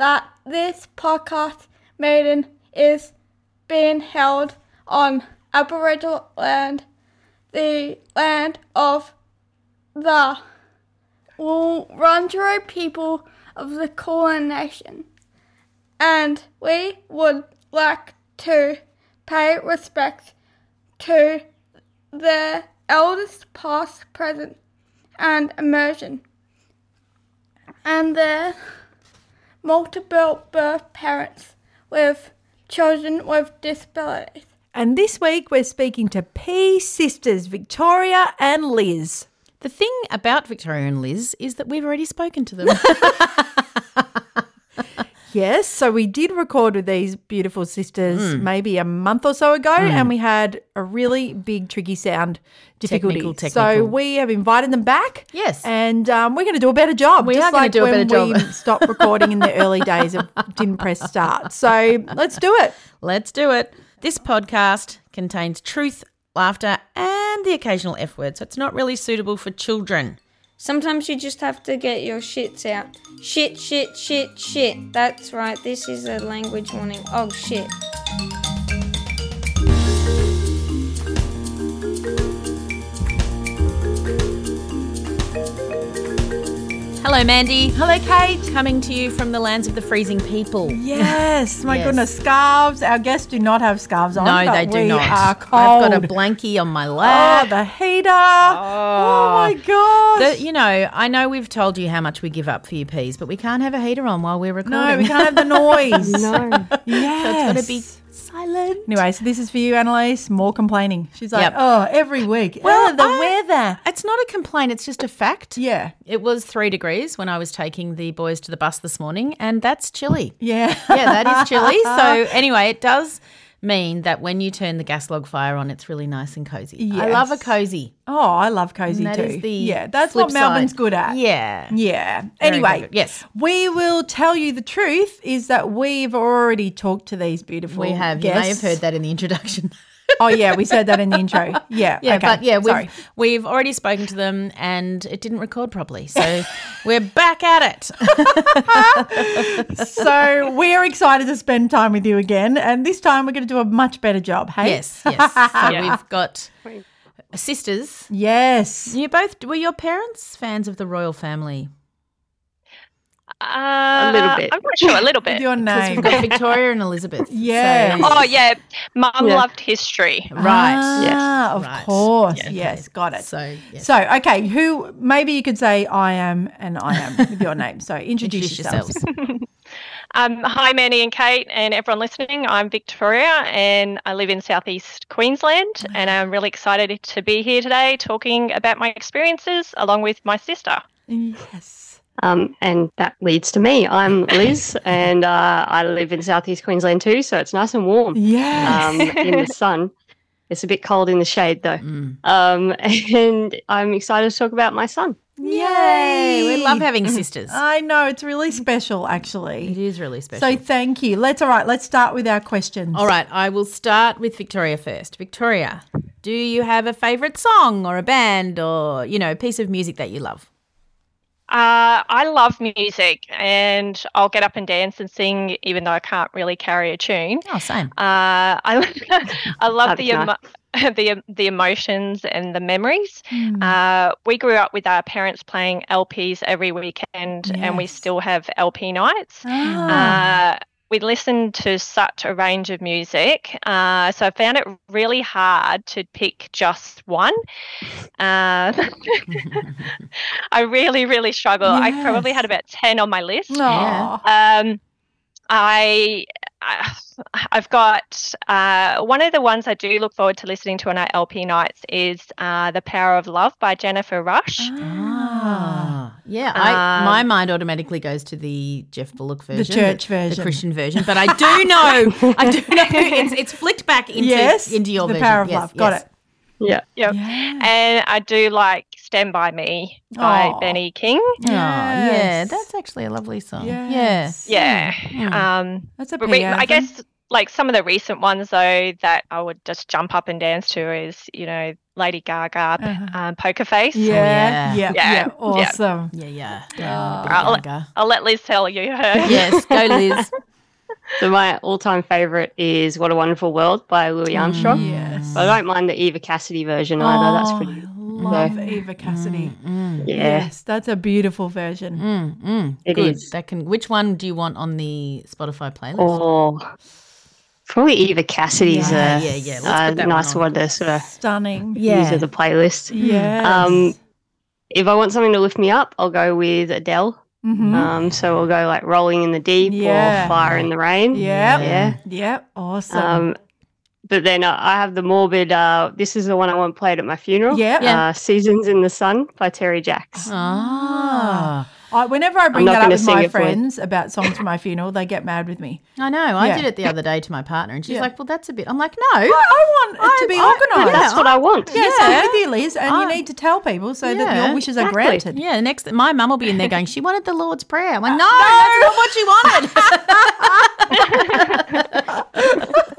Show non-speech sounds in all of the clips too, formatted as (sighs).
that this podcast meeting is being held on Aboriginal land, the land of the Wurundjeri people of the Kulin Nation. And we would like to pay respect to the elders past, present, and emerging, and their multiple birth parents with children with disabilities. And this week we're speaking to P sisters, Victoria and Liz. The thing about Victoria and Liz is that we've already spoken to them. (laughs) Yes, so we did record with these beautiful sisters Hmm. maybe a month or so ago, and we had a really big, tricky sound difficulty. Technical, So we have invited them back. Yes. and um, we're going to do a better job. We just are like do a when better we job. (laughs) stopped recording in the early days of didn't press start. So let's do it. Let's do it. This podcast contains truth, laughter, and the occasional F word, so it's not really suitable for children. Sometimes you just have to get your shits out. Shit, shit, shit, shit. That's right, this is a language warning. Oh shit. Hello, Mandy. Hello, Kate. Coming to you from the lands of the freezing people. Yes, my Yes. goodness, scarves. Our guests do not have scarves on. No, but they do we not. Are cold. I've got a blankie on my Oh, lap. the heater. Oh, oh, my gosh. The- you know, I know we've told you how much we give up for you peas, but we can't have a heater on while we're recording. no, we can't have the (laughs) noise. No. Yes. So it's got to be silent. Anyway, so this is for you, Annalise. More complaining. She's like, Yep. oh, every week. Well, Well, the I- weather. It's not a complaint, it's just a fact. Yeah. It was three degrees when I was taking the boys to the bus this morning, and that's chilly. Yeah. Yeah, that is chilly. So, (laughs) anyway, it does mean that when you turn the gas log fire on, it's really nice and cozy. I love a cozy. Oh, I love cozy that too. is the yeah, that's what Melbourne's side. good at. Yeah. Yeah. Very Anyway, good. Yes. we will tell you the truth is that we've already talked to these beautiful We have. guests. You may have heard that in the introduction. (laughs) Oh, yeah, we said that in the intro. Yeah. Yeah, okay. but yeah, we've we've already spoken to them and it didn't record properly. So (laughs) we're back at it. (laughs) so we're excited to spend time with you again. And this time we're going to do a much better job. Hey? Yes, yes. (laughs) So we've got sisters. Yes. You both were your parents fans of the royal family? Uh, A little bit. I'm not sure. A little With bit. your Because name. we've got Victoria and (laughs) Elizabeth. Yeah. So- Oh yeah, Mum Yeah. loved history. right. Ah, of Right. course. Yeah, okay. Yes, got it. So yes. So, okay, who maybe you could say I am and I am with your name. So, introduce, introduce yourselves. yourselves. (laughs) Um, hi, Mandy and Kate, and everyone listening. I'm Victoria, and I live in southeast Queensland, and I'm really excited to be here today talking about my experiences along with my sister. Yes. Um, and that leads to me. I'm Liz, and uh, I live in southeast Queensland too, so it's nice and warm Yes. um, in the sun. It's a bit cold in the shade though. Um, and I'm excited to talk about my son. Yay! We love having (laughs) sisters. I know it's really special, actually. It is really special. So thank you. Let's all right. Let's start with our questions. All right, I will start with Victoria first. Victoria, do you have a favourite song or a band or, you know, a piece of music that you love? Uh, I love music and I'll get up and dance and sing even though I can't really carry a tune. Oh, same. Uh, I, (laughs) I love the, emo- (laughs) the the emotions and the memories. Hmm. Uh, we grew up with our parents playing LPs every weekend, and we still have LP nights. Ah. We listened to such a range of music, uh, so I found it really hard to pick just one. Uh, (laughs) I really, really struggle. I probably had about ten on my list. Um, I, I I've got uh, one of the ones I do look forward to listening to on our LP nights is uh, "The Power of Love" by Jennifer Rush. Ah, yeah. I, Um, my mind automatically goes to the Geoff Bullock version, the church the, version. the Christian version. But I do know, I do know, (laughs) it's it's flicked back into yes. into your the version. power of Yes, love. Got it. Yeah. Yep. Yeah. And I do like "Stand by Me" by Aw. Benny King. Oh, yeah, that's actually a lovely song. Yes. Yeah. Hmm. Um, That's a but re- I guess like some of the recent ones though that I would just jump up and dance to is you know Lady Gaga, Uh-huh. um, Poker Face. Yeah. Yeah. yeah. Yeah. Yeah. Awesome. Yeah, yeah. Oh. yeah. I'll, Gaga. I'll let Liz tell you her. (laughs) yes, go (laughs) Liz. So my all-time favorite is "What a Wonderful World" by Louis Armstrong. Mm, Yes. But I don't mind the Eva Cassidy version either. That's Oh, pretty. Love Eva Cassidy. Mm, Yeah, Yes, that's a beautiful version. mm, mm. It Good. is. That can. Which one do you want on the Spotify playlist? Oh, probably Eva Cassidy's Yeah, a, yeah, yeah. Let's a put that one nice on. one to sort of Stunning. use of the playlist. Yes. Um, if I want something to lift me up, I'll go with Adele. Mhm. Um, so we'll go like "Rolling in the Deep" Yeah. or "Fire in the Rain." Yep. Yeah. Yep. Awesome. Um, but then uh, I have the morbid. Uh, this is the one I want played at my funeral. Yeah. Uh, "Seasons in the Sun" by Terry Jacks. Ah, I, whenever I bring that up with my it for friends about songs for my funeral, they get mad with me. I know. I Yeah. did it the other day to my partner, and she's Yeah. like, "Well, that's a bit." I'm like, "No, I, I want it to be I- organised. That's what I want. Yeah, Yeah. same with you, Liz. And I- you need to tell people so that your wishes are granted. Yeah, next my mum will be in there going, she wanted the Lord's Prayer. I'm like, uh, no, that's not what she wanted.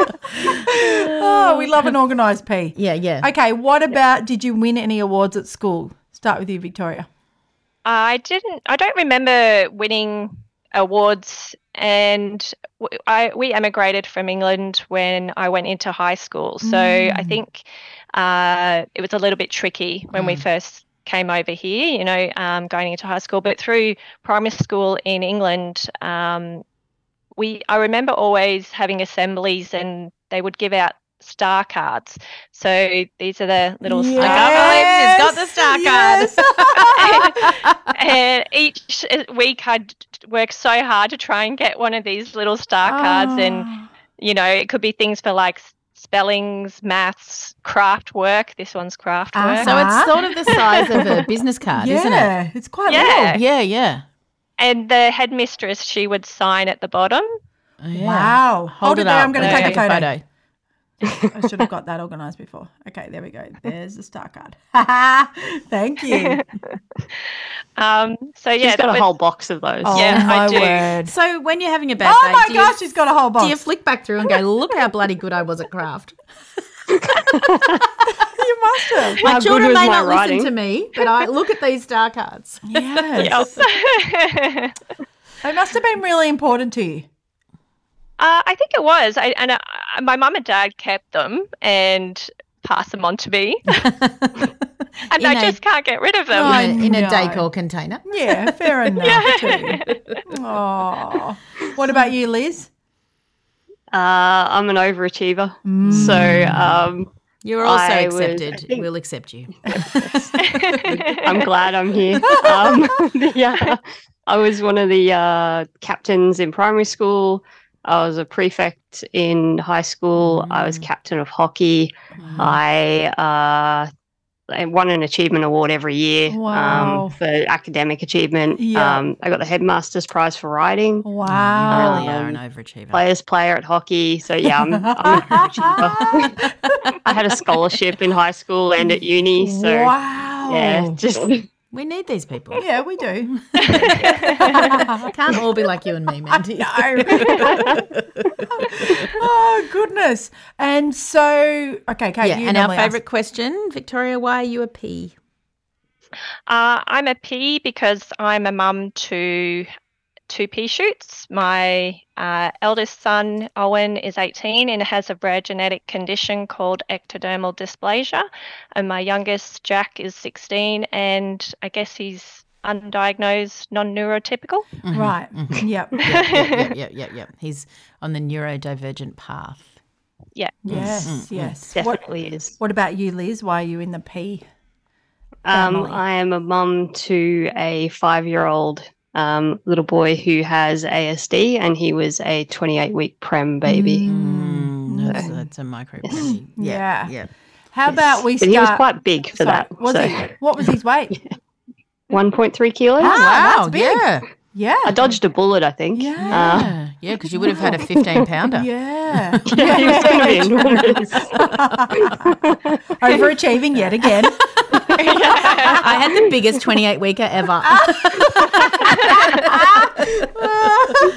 (laughs) Oh, we love an organised P. yeah, yeah. Okay, what about did you win any awards at school? Start with you, Victoria. I didn't. I don't remember winning awards, and I we emigrated from England when I went into high school. So I think uh, it was a little bit tricky when we first came over here. You know, um, going into high school, but through primary school in England, um, we I remember always having assemblies, and they would give out star cards. So these are the little star cards. can't believe she's got the star card. (laughs) and each uh, week I'd work so hard to try and get one of these little star cards, and ah. you know it could be things for like spellings, maths, craft work. This one's craft Ah, work, So it's ah. sort of the size of a (laughs) business card, isn't it? it's quite Yeah. little. Yeah, yeah. and the headmistress she would sign at the bottom. Oh, yeah. Wow. Hold, it there. I'm going to take a photo. I should have got that organised before. Okay, there we go. There's the star card. (laughs) Thank you. (laughs) Um, so yeah, She's got a was- whole box of those. Oh Yeah, I my do. word. So when you're having a bad Oh day, my gosh, you, she's got a whole box. do you flick back through and go, look how bloody good I was at craft? (laughs) You must have. My How children may my not writing? listen to me, but I look at these star cards. Yes. Yep. It must have been really important to you. Uh, I think it was. I, and uh, my mum and dad kept them and passed them on to me. (laughs) and In I a- just can't get rid of them. I in a, in a know. decor container. Yeah, fair (laughs) enough too. Oh. What about you, Liz? Uh, I'm an overachiever. So um, You're also I was- accepted. think- we'll accept you. (laughs) I'm glad I'm here. Um, yeah, I was one of the uh, captains in primary school. I was a prefect in high school. I was captain of hockey. I uh, they won an achievement award every year Wow. um, for academic achievement. Yeah. Um, I got the headmaster's prize for writing. Wow. You really are Um, an overachiever. Players player at hockey. So yeah, I'm, (laughs) I'm an overachiever. (laughs) I had a scholarship in high school and at uni. So wow. yeah, just We need these people. Yeah, we do. (laughs) Can't all be like you and me, Mandy. (laughs) oh goodness. And so, okay, Kate. Yeah, you and our normally ask- favourite question, Victoria, why are you a P? Uh, I'm a P because I'm a mum to two pea shoots. My uh, eldest son, Owen, is 18 and has a rare genetic condition called ectodermal dysplasia. And my youngest, Jack, is 16 and I guess he's undiagnosed non neurotypical. Right. Mm-hmm. Yep. yeah, yeah, yeah, yeah. He's on the neurodivergent path. Yeah. Yes. Mm-hmm. Yes. What, definitely is. what about you, Liz? Why are you in the P? Um. I am a mum to a five-year-old um, little boy who has ASD, and he was a 28-week prem baby. Mm, that's, that's a micro P. Yeah. Yeah. yeah. How about we But start? he was quite big for Sorry, that. Was so he? What was his weight? (laughs) 1.3 kilos. Ah, Wow, that's big. yeah. Yeah. I dodged a bullet, I think. Yeah. Uh, Yeah, yeah, because you would have had a 15 pounder. (laughs) Yeah. (laughs) yeah, he was going to Overachieving yet again. I had the biggest 28 weeker ever.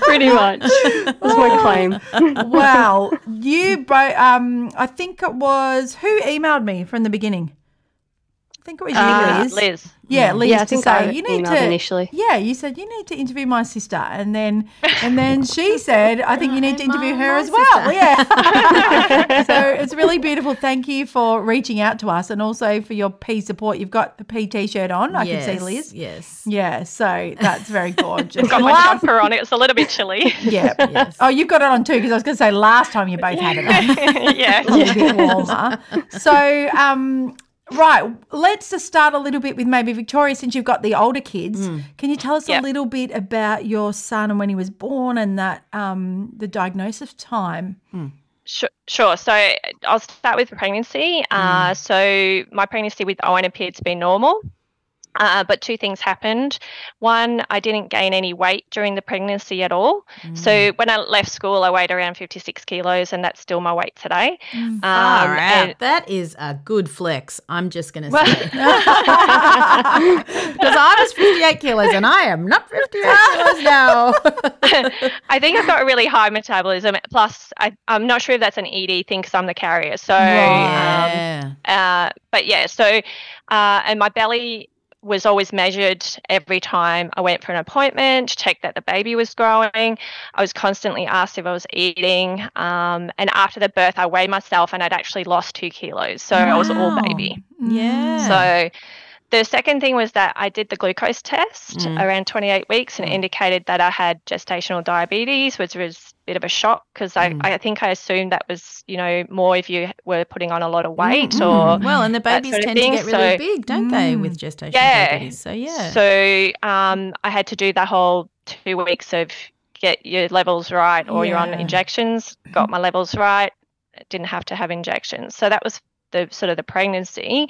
Pretty much. That's my claim. wow. You both, um, I think it was, who emailed me from the beginning? I think it was you, Uh, Liz. Liz. Yeah, Liz Yeah, I to think say I you need to initially. Yeah, you said you need to interview my sister, and then and then (laughs) she said, I think you need to interview her as well. Yeah. (laughs) (laughs) so it's really beautiful. Thank you for reaching out to us, and also for your P support. You've got the P t-shirt on. I yes, can see Liz. Yes. Yeah, so that's very gorgeous. Got my jumper on. It's a little bit chilly. yeah. Yes. Oh, you've got it on too, because I was going to say last time you both had it on. yeah. a little bit warmer. So, um, right, let's just start a little bit with maybe Victoria, since you've got the older kids. Can you tell us a little bit about your son and when he was born and that um, the diagnosis time? Sure, sure. So I'll start with pregnancy. Uh, so my pregnancy with Owen appeared to be normal. Uh, but two things happened. One, I didn't gain any weight during the pregnancy at all. So when I left school, I weighed around 56 kilos, and that's still my weight today. Um, Far out. and- That is a good flex. I'm just going to say. (laughs) (laughs) Because I was 58 kilos and I am not 58 kilos now. (laughs) I think I've got a really high metabolism. Plus, I, I'm not sure if that's an ED thing because I'm the carrier. So, um, yeah. Uh, but yeah, so uh, and my belly was always measured every time I went for an appointment, to check that the baby was growing. I was constantly asked if I was eating. Um, and after the birth, I weighed myself and I'd actually lost two kilos. So I was all baby. yeah. So the second thing was that I did the glucose test Mm. around 28 weeks and it indicated that I had gestational diabetes, which was a bit of a shock because I, Mm. I think I assumed that was, you know, more if you were putting on a lot of weight Mm, or well, and the babies sort of tend thing. to get really So- big, don't they, Mm. with gestation Yeah. diabetes? So, yeah. So um, I had to do the whole two weeks of get your levels right or you're on injections, got my levels right, didn't have to have injections. So that was the sort of the pregnancy.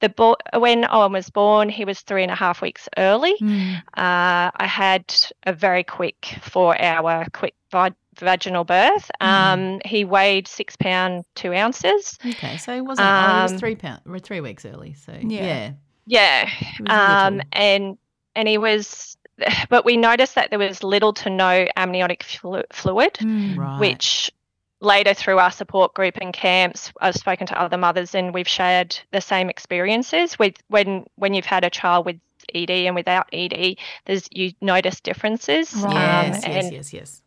The bo- when Owen was born, he was three and a half weeks early. Mm. Uh, I had a very quick four hour quick vi- vaginal birth. Um, he weighed six pound two ounces. okay, so he wasn't, oh, he was Um, three, pound, or three weeks early. So, Yeah. yeah. Yeah, um, and and he was, (sighs) but we noticed that there was little to no amniotic flu- fluid, Mm. Right. which later through our support group and camps, I've spoken to other mothers and we've shared the same experiences with when when you've had a child with ED and without ED, there's you notice differences. Right. Yes, Um, yes, and yes, yes.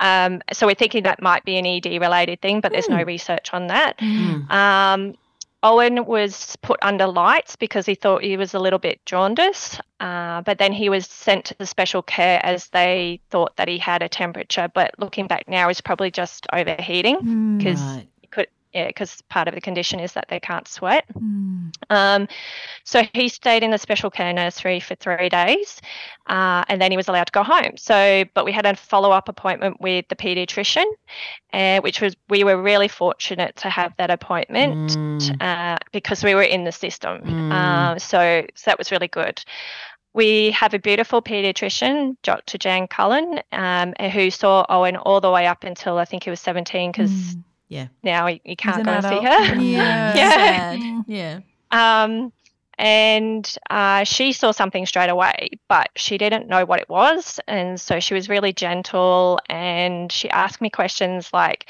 um, so we're thinking that might be an ED related thing, but there's no research on that. Mm. Um, Owen was put under lights because he thought he was a little bit jaundiced, uh, but then he was sent to the special care as they thought that he had a temperature. But looking back now, he's probably just overheating because Right. he could because part of the condition is that they can't sweat. Um, so he stayed in the special care nursery for three days, uh, and then he was allowed to go home. So, but we had a follow up appointment with the paediatrician, uh, which was we were really fortunate to have that appointment uh, because we were in the system. Um, so, so that was really good. We have a beautiful paediatrician, Dr. Jan Cullen, um, who saw Owen all the way up until I think he was 17 because Yeah. now he, he can't an go and see adult. her. Yeah. (laughs) yeah. Sad. (laughs) Yeah. Um, and uh, she saw something straight away, but she didn't know what it was. And so she was really gentle and she asked me questions like,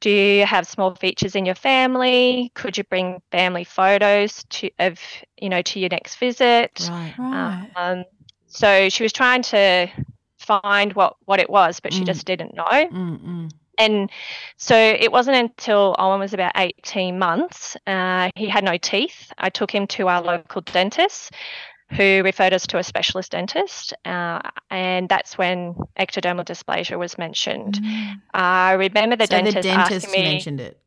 do you have small features in your family? Could you bring family photos to of you know to your next visit? Right. Right. Um, so she was trying to find what what it was, but she Mm. just didn't know. Mm-mm. And so it wasn't until Owen was about 18 months, uh, he had no teeth. I took him to our local dentist who referred us to a specialist dentist. Uh, and that's when ectodermal dysplasia was mentioned. I remember the so dentist, the dentist asking me. mentioned it.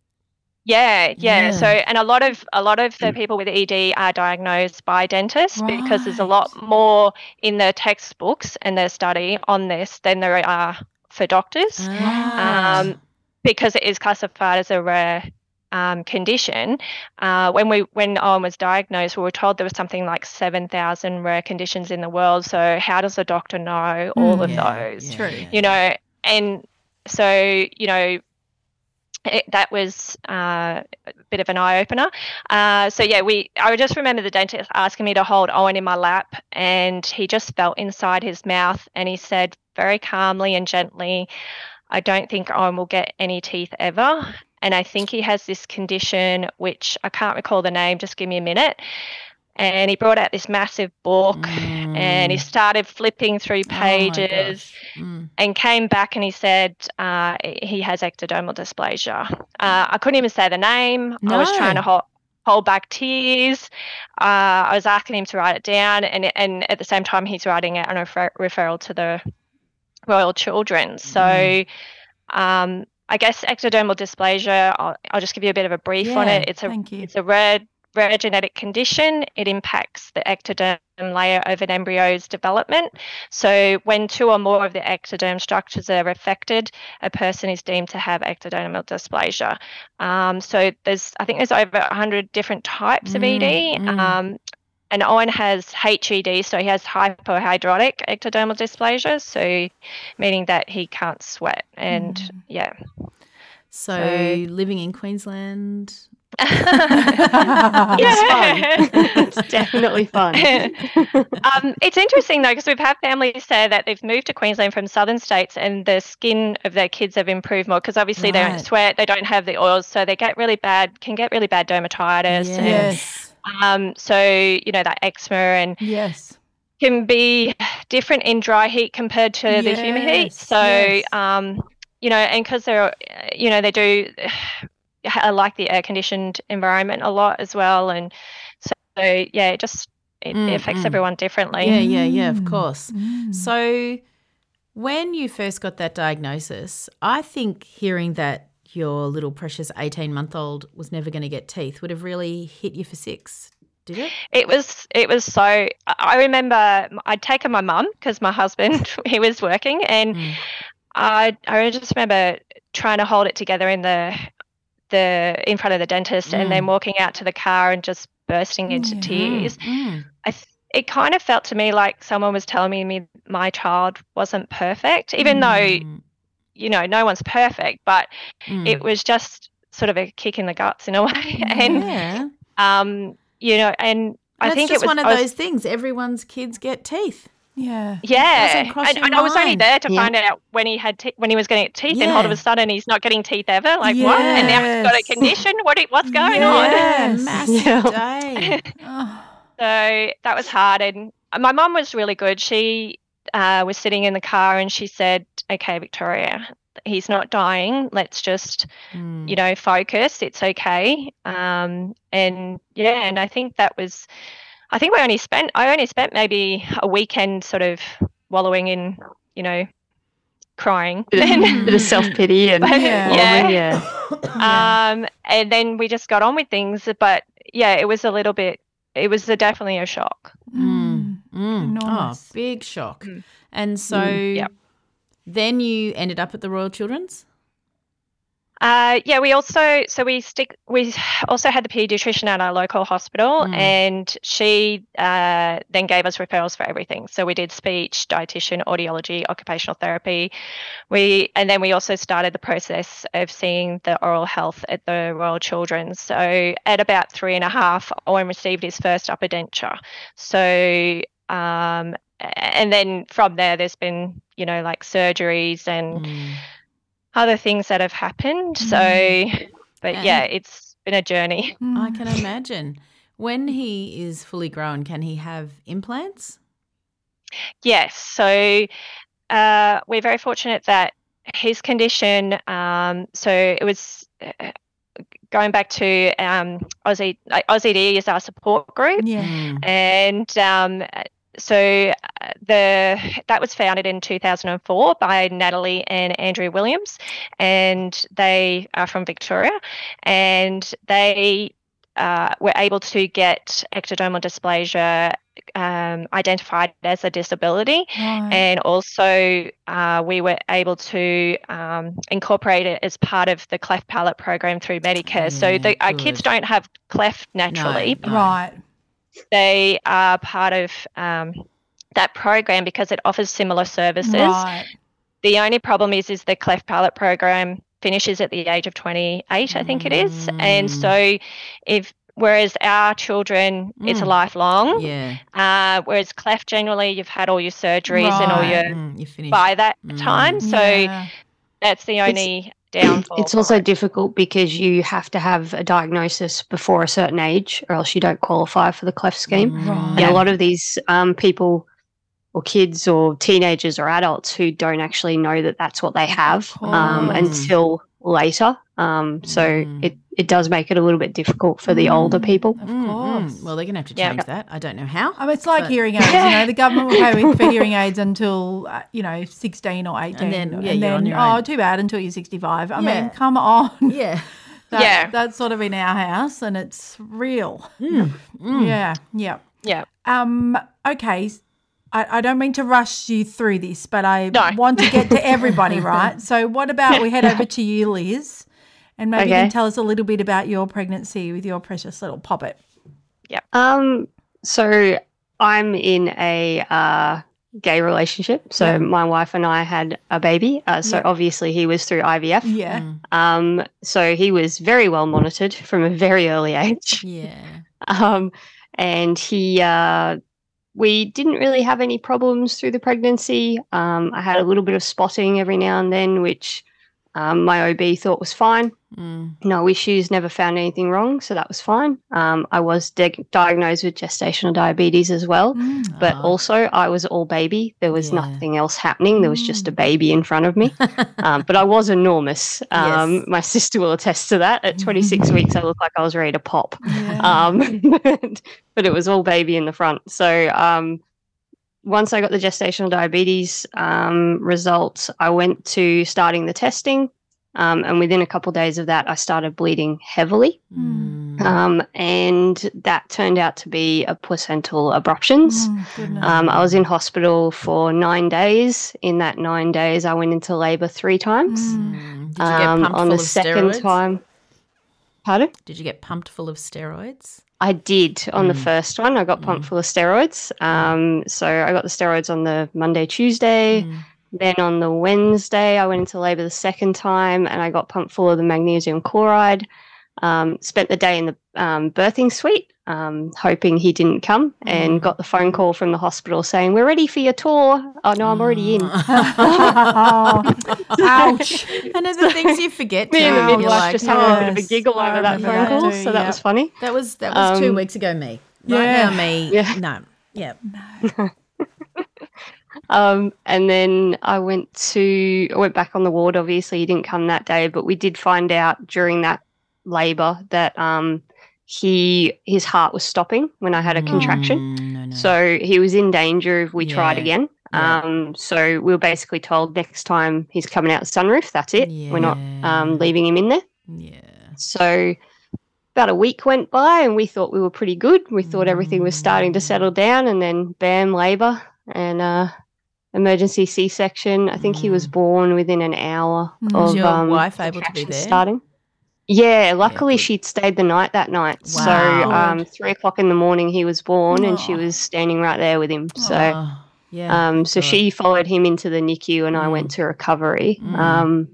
Yeah, yeah, Yeah. So, and a lot of a lot of the people with ED are diagnosed by dentists because there's a lot more in the textbooks and their study on this than there are for doctors. Ah. Um, because it is classified as a rare um, condition. Uh, when we when Owen was diagnosed, we were told there was something like seven thousand rare conditions in the world. So how does a doctor know all of Yeah, those? yeah, True. you know and so you know it, that was uh, a bit of an eye opener. Uh, so yeah, we. I just remember the dentist asking me to hold Owen in my lap, and he just felt inside his mouth, and he said very calmly and gently, "I don't think Owen will get any teeth ever." And I think he has this condition, which I can't recall the name. Just give me a minute. And he brought out this massive and he started flipping through Oh pages gosh. Mm. and came back and he said uh, he has ectodermal dysplasia. Uh, I couldn't even say the name. No. I was trying to hold, hold back tears. Uh, I was asking him to write it down, and and at the same time he's writing out a refer- referral to the Royal Children's. So. Um, I guess ectodermal dysplasia. I'll, I'll just give you a bit of a brief on it. It's a it's a rare rare genetic condition. It impacts the ectoderm layer of an embryo's development. So when two or more of the ectoderm structures are affected, a person is deemed to have ectodermal dysplasia. Um, so there's I think there's over 100 different types of ED. Um, and Owen has HED, so he has hypohidrotic ectodermal dysplasia, so meaning that he can't sweat. And yeah, So, So- living in Queensland. (laughs) It's fun. it's definitely fun. (laughs) um, it's interesting though because we've had families say that they've moved to Queensland from southern states and the skin of their kids have improved more because obviously they don't sweat, they don't have the oils, so they get really bad, can get really bad dermatitis. And, Yes. um, so you know that eczema and Yes. can be different in dry heat compared to the humid heat. So, yes. um, you know, and because they're, you know, they do I like the air conditioned environment a lot as well, and so yeah, it just it, Mm, it affects mm. everyone differently. Yeah, yeah, yeah, of Mm. course. So, when you first got that diagnosis, I think hearing that your little precious 18 month old was never going to get teeth would have really hit you for six, did it? It was it was so. I- I remember I'd taken my mum because my husband (laughs) he was working, and Mm. I I just remember trying to hold it together in the the in front of the dentist, and then walking out to the car and just bursting into Yeah. tears. Mm. I th- it kind of felt to me like someone was telling me me my child wasn't perfect, even though Mm. you know no one's perfect, but Mm. it was just sort of a kick in the guts in a (laughs) way, and yeah. um you know, and I think it's it was one of was- those things. Everyone's kids get teeth. Yeah. Yeah, and, and I was only there to Yeah. find out when he had te- when he was getting to get teeth, and all of a sudden he's not getting teeth ever. Like what? And now he's got a condition. What? What's going Yeah, on? Yes. massive Yeah. day. Oh, (laughs) So that was hard. And my mum was really good. She uh, was sitting in the car and she said, "Okay, Victoria, he's not dying. Let's just Mm. you know focus. It's okay." Um, and yeah, and I think that was. I think we only spent. I only spent maybe a weekend sort of wallowing in, you know, crying. Bit of, (laughs) bit of self pity and But, Yeah. yeah. yeah. (coughs) yeah. um, and then we just got on with things. But yeah, it was a little bit. It was a, definitely a shock. Mm. Mm. Oh, big shock. And so Yep. then you ended up at the Royal Children's? Uh, yeah, we also so we stick we also had the pediatrician at our local hospital, Mm. and she uh, then gave us referrals for everything. So we did speech, dietitian, audiology, occupational therapy. We and then we also started the process of seeing the oral health at the Royal Children's. So at about three and a half, Owen received his first upper denture. So um, and then from there, there's been you know like surgeries and Mm. Other things that have happened. So, but And- yeah, it's been a journey. (laughs) I can imagine. When he is fully grown, can he have implants? Yes. So, uh, we're very fortunate that his condition, um, so it was. Uh, Going back to um, Aussie, like Aussie D is our support group, Yeah. Mm. and um, so uh, the that was founded in 2004 by Natalie and Andrew Williams, and they are from Victoria, and they uh, were able to get ectodermal dysplasia um, identified as a disability, and also uh, we were able to um, incorporate it as part of the cleft palate program through Medicare. so the, our kids don't have cleft naturally, No. Right. They are part of um, that program because it offers similar services. Right. The only problem is, is the cleft palate program finishes at the age of 28, I think it is, and Mm. so if whereas our children, it's a Mm. lifelong. Yeah. Uh, whereas cleft generally, you've had all your surgeries and all your Mm, by that Mm. time, so Yeah. that's the only downfall. It's also it. difficult because you have to have a diagnosis before a certain age, or else you don't qualify for the cleft scheme. Mm. And a lot of these um, people, or kids, or teenagers, or adults who don't actually know that that's what they have um, until later. Um, so Mm. it, it does make it a little bit difficult for the older people. Of Mm, mm. course. Well, they're going to have to Yeah. change that. I don't know how. I mean, it's like But- hearing (laughs) aids. You know, the government will pay for (laughs) hearing aids until uh, you know sixteen or eighteen, and then, yeah, you're on your oh, own. too bad until you're sixty-five. I Yeah. mean, come on. (laughs) Yeah. That- Yeah. that's sort of in our house, and it's real. Mm. Yeah, yeah. yeah. Um. Okay. I don't mean to rush you through this, but I No. want to get to everybody, right? So, what about we head over to you, Liz, and maybe you can tell us a little bit about your pregnancy with your precious little poppet. Um, so I'm in a uh, gay relationship. So Yeah. my wife and I had a baby. Uh, so Yeah. obviously he was through IVF. Yeah. Mm. Um, so he was very well monitored from a very early age. Yeah. (laughs) Um, and he, uh, we didn't really have any problems through the pregnancy. Um, I had a little bit of spotting every now and then, which um, my OB thought was fine. Mm. No issues, never found anything wrong, so that was fine. Um, I was di- diagnosed with gestational diabetes as well, Mm. but Ah. also I was all baby. There was Yeah. nothing else happening. There was just Mm. a baby in front of me. (laughs) um, but I was enormous. Um, Yes. My sister will attest to that. At 26 weeks, I looked like I was ready to pop. Yeah. Um, (laughs) but, but it was all baby in the front. So um, once I got the gestational diabetes um, results, I went to starting the testing. Um, and within a couple days of that, I started bleeding heavily. Mm. Um, and that turned out to be a placental abruptions. Mm. Um, I was in hospital for nine days. In that nine days, I went into labour three times. Mm. Did you get Um, on the of second steroids? time, pardon? Did you get pumped full of steroids? I did on the Mm. first one. I got pumped full of steroids. Um, so I got the steroids on the Monday, Tuesday. Mm. Then on the Wednesday, I went into labour the second time and I got pumped full of the magnesium chloride. Um, spent the day in the um, birthing suite, um, hoping he didn't come, and got the phone call from the hospital saying, We're ready for your tour. Oh, no, I'm already in. oh, (laughs) ouch. (laughs) And there's the things you forget. (laughs) Me and the midwife like, just having a bit of a giggle over that remember phone that call, too, so that was funny. That was that was two Um, weeks ago. Me right yeah. now, me. Yeah. No. Yeah. Um, and then I went to I went back on the ward. Obviously, he didn't come that day, but we did find out during that labour that um, he his heart was stopping when I had a contraction. Mm, no, no. So he was in danger if we tried again. Yeah. Um, so we were basically told next time he's coming out the sunroof, that's it. We're not um, leaving him in there. Yeah. So about a week went by and we thought we were pretty good. We thought everything was starting to settle down and then bam, labour and uh, emergency C-section. I think he was born within an hour Mm. Was of your um, wife able to be there? starting. Yeah, luckily she'd stayed the night that night. So um, three o'clock in the morning he was born and she was standing right there with him. So Oh, yeah. um, so God. she followed him into the NICU, and I went to recovery. Mm. Um,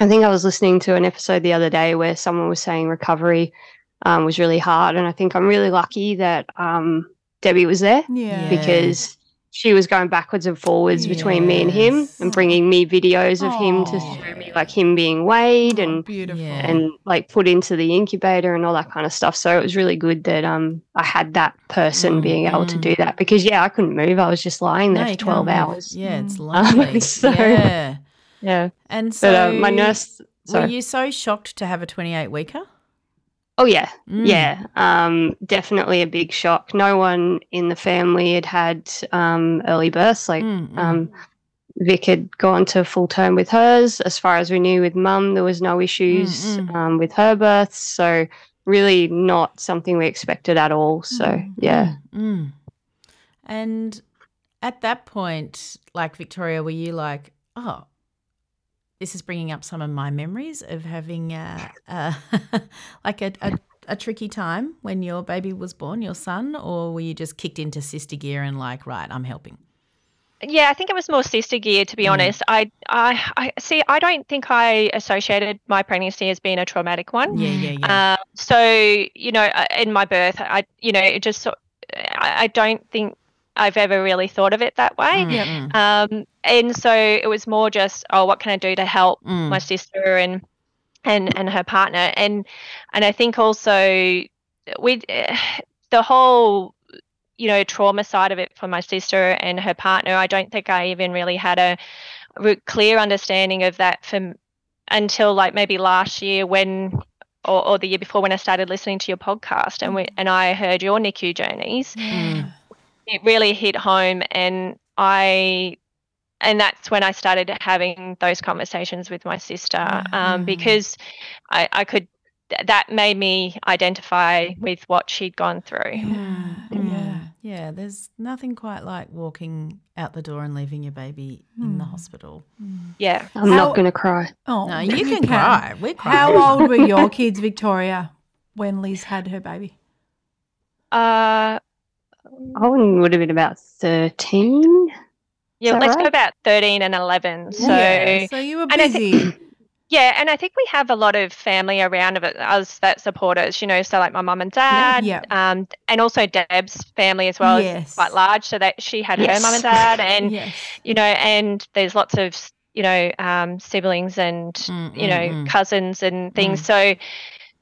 I think I was listening to an episode the other day where someone was saying recovery um, was really hard, and I think I'm really lucky that um, Debbie was there Yeah. because she was going backwards and forwards between me and him, and bringing me videos of him to show me like him being weighed and Beautiful. and like put into the incubator and all that kind of stuff. So it was really good that um I had that person being able to do that because yeah, I couldn't move. I was just lying there No, for twelve hours. Yeah, it's (laughs) Um, lovely. so- yeah. Yeah. And so But uh, my nurse were you so shocked to have a 28 weeker? Oh yeah, Mm. yeah. Um, definitely a big shock. No one in the family had had um, early births. Like Mm, um, Vic had gone to full term with hers. As far as we knew, with Mum, there was no issues Mm, um, with her births. So really, not something we expected at all. So yeah. Mm. And at that point, like Victoria, were you like, oh, this is bringing up some of my memories of having uh, (laughs) uh, like a, a, a tricky time when your baby was born, your son, or were you just kicked into sister gear and like, right, I'm helping? Yeah, I think it was more sister gear to be Mm. honest. I, I, I see. I don't think I associated my pregnancy as being a traumatic one. Yeah, yeah, yeah. Um, so you know, uh, in my birth, I, you know, it just, I, I don't think I've ever really thought of it that way. Mm, Um, and so it was more just, oh, what can I do to help Mm. my sister and and and her partner, and and I think also we, (sighs) the whole you know trauma side of it for my sister and her partner. I don't think I even really had a clear understanding of that from until like maybe last year when. Or, or the year before when I started listening to your podcast and we and I heard your NICU journeys, it really hit home and I and that's when I started having those conversations with my sister um, because I, I could that made me identify with what she'd gone through. Yeah. Yeah, yeah. there's nothing quite like walking out the door and leaving your baby in the hospital. Yeah. I'm How- not going to cry. Oh, No, you can cry. We're How old were (laughs) your kids, Victoria, when Liz had her baby? Uh, Owen would have been about 13. Yeah, that let's right? go about 13 and 11. So Yeah, so you were and I busy. Yeah, and I think we have a lot of family around of it, us that support us, you know, so like my mum and dad, Yeah. um, and also Deb's family as well Yes. is quite large, so that she had her Yes. mum and dad, and yes. you know, and there's lots of you know um, siblings and Mm, you know mm, mm. cousins and things. So,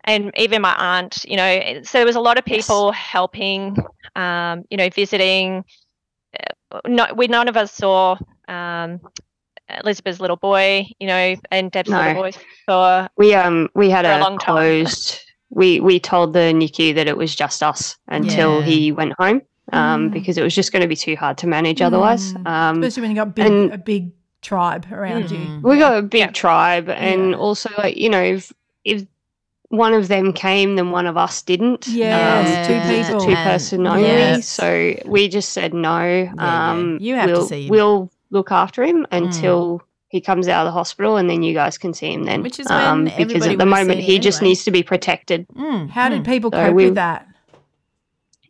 and even my aunt, you know, so there was a lot of Yes. people helping, um, you know, visiting. Not we none of us saw um, Elizabeth's little boy, you know, and Deb's No. little boy saw. We um we had For a a, long time. closed. We we told the NICU that it was just us until Yeah. he went home, um, because it was just going to be too hard to manage otherwise. Mm. Um, Especially when you got big, and- a big tribe around you. Mm. we got a big Yeah. tribe, and Yeah. also like you know if, if one of them came, then one of us didn't. Yes, two because it's a people. two person only. Yes. So we just said no. yeah. Um, You have to we'll, see him. We'll look after him until. He comes out of the hospital, and then you guys can see him then. Which is when um, because at the moment he it just needs to be protected. Mm, How did mm. people So cope we- with that?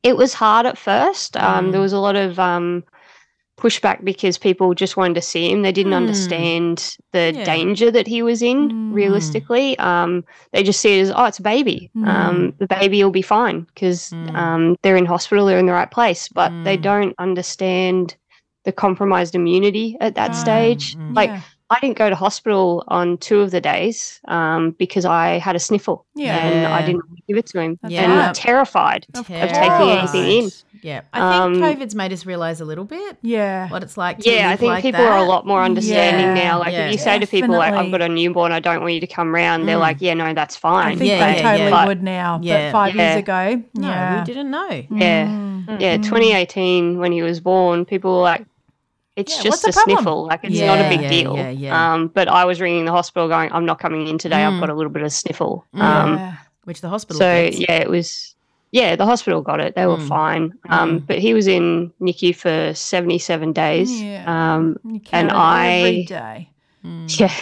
It was hard at first. Um, Mm. There was a lot of um, pushback because people just wanted to see him. They didn't Mm. understand the Yeah. danger that he was in. Mm. Realistically, um, they just see it as, oh, it's a baby. Mm. Um, the baby will be fine because Mm. um, they're in hospital, they're in the right place. But they Mm. don't understand the compromised immunity at that stage. Mm. Like yeah. I didn't go to hospital on two of the days um, because I had a sniffle Yeah. and I didn't want to give it to him That's and right. terrified Of of taking anything in. Yeah, I think Um, COVID's made us realize a little bit yeah. what it's like. To Yeah, I think like people are a lot more understanding Yeah. now. Like Yeah. if you say to people like, "I've got a newborn, I don't want you to come round," they're Mm. like, "Yeah, no, that's fine." I think Yeah, they yeah, totally yeah. would now. Yeah. But five Yeah. years ago, No, yeah. we didn't know. Yeah. Mm. Yeah, 2018 when he was born, people were like, it's Yeah, just a problem? sniffle. Like it's not a big yeah, deal. yeah, yeah. Um, but I was ringing the hospital going, I'm not coming in today. I've Mm. got a little bit of sniffle. Um, Yeah. Which the hospital so gets. yeah, it was. Yeah, the hospital got it. They were Mm. fine. Um, Mm. but he was in NICU for 77 days. Yeah. Um, You and I- every day. Mm. (laughs) yeah,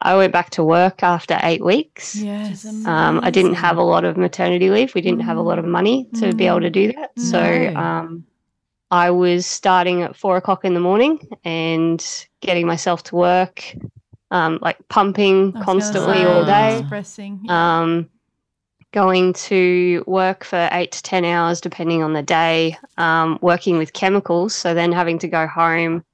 I went back to work after eight weeks. Yes. Um, I didn't have a lot of maternity leave. We didn't have a lot of money to be able to do that. So um, I was starting at four o'clock in the morning and getting myself to work, um, like pumping I was gonna constantly say, all day. Expressing. Um, going to work for eight to 10 hours, depending on the day, um, working with chemicals. So then having to go home,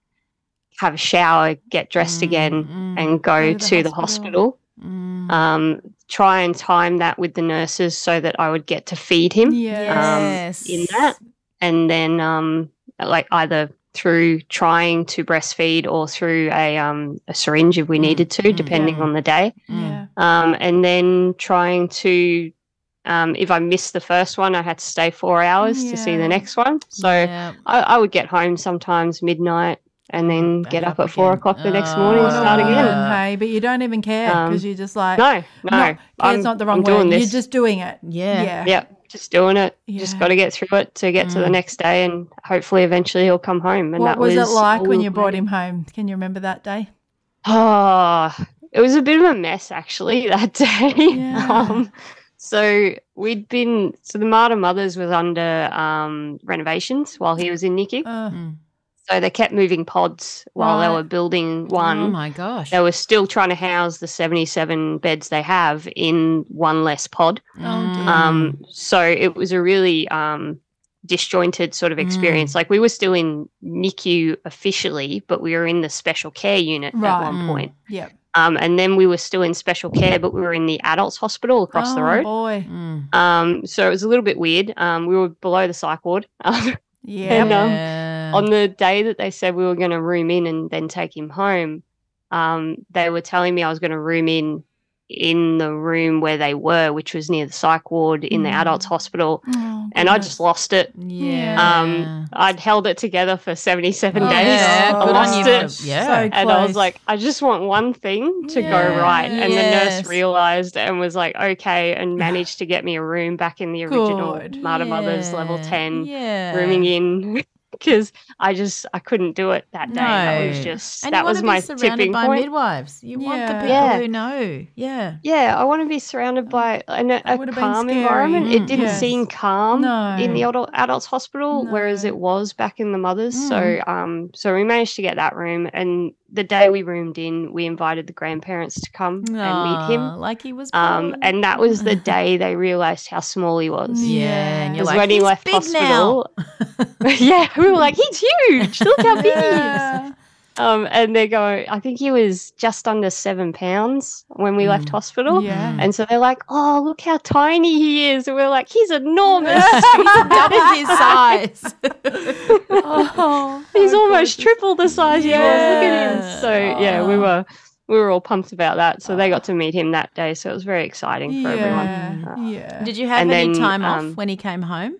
have a shower, get dressed again, Mm, and go, Go to the to the hospital. hospital. mm. Um, try and time that with the nurses so that I would get to feed him yeah. yes. in that. And then, um, like, either through trying to breastfeed or through a, um, a syringe if we Mm, needed to, mm, depending yeah. on the day Mm. Yeah. um, and then trying to um, if I missed the first one, I had to stay four hours to see the next one. So Yeah. I, I would get home sometimes midnight and then Back get up, up at four o'clock the next Oh, morning and start again. Hey, but you don't even care because Um, you're just like No, no, no, I'm, it's not the wrong I'm word. You're just doing it. Yeah. Yeah. yeah, just doing it. Just got to get through it to get to the Mm. next day, and hopefully, eventually, he'll come home. And what that was, was it like when you brought him home? Can you remember that day? Oh, it was a bit of a mess actually that (laughs) day. Yeah. Um, so we'd been so the Mater Mothers was under um, renovations while he was in NICU. Uh, So they kept moving pods while they were building one. Oh my gosh. They were still trying to house the 77 beds they have in one less pod. Oh, dear. Um, so it was a really um, disjointed sort of experience. Like we were still in NICU officially, but we were in the special care unit at Right. one Mm. point. Yep. Um, and then we were still in special care, but we were in the adults hospital across the Oh, road. boy. Mm. Um, so it was a little bit weird. Um, we were below the psych ward. (laughs) Yeah. And, um, on the day that they said we were going to room in and then take him home, um, they were telling me I was going to room in in the room where they were, which was near the psych ward in the Mm. adults hospital. Oh, And I just lost it. yeah. Um, I'd held it together for 77 Oh, days. yeah, I lost it. Yeah. So And I was like, I just want one thing to Yeah. go right. And the nurse realized and was like, okay, and (sighs) managed to get me a room back in the original Good. Mater Mothers level 10 Yeah. rooming in (laughs) because I just I couldn't do it that day. That was No. just And that you was my tipping by point. midwives. You want the people Yeah. who know. Yeah. Yeah, I want to be surrounded by an, a, calm environment. Mm, It didn't yes. seem calm No. in the adult, adults hospital, whereas it was back in the mothers. Mm. So, um, so we managed to get that room, and the day we roomed in, we invited the grandparents to come and meet him. Like he was Um, born. and that was the (laughs) day they realized how small he was. yeah. Yeah. And you're like, when he "He's left hospital, (laughs) yeah, we were like, he's huge. Look how big he is. Um, and they go, I think he was just under seven pounds when we left Mm. hospital. Yeah. And so they're like, oh, look how tiny he is. And we're like, he's enormous. (laughs) he's double his size. (laughs) Oh, he's so almost gorgeous. triple the size he was. Look at him. Yeah. So yeah, we Oh. were we were all pumped about that. So they got to meet him that day. So it was very exciting for everyone. Yeah. Uh, Yeah. Did you have And any then, time off um, when he came home?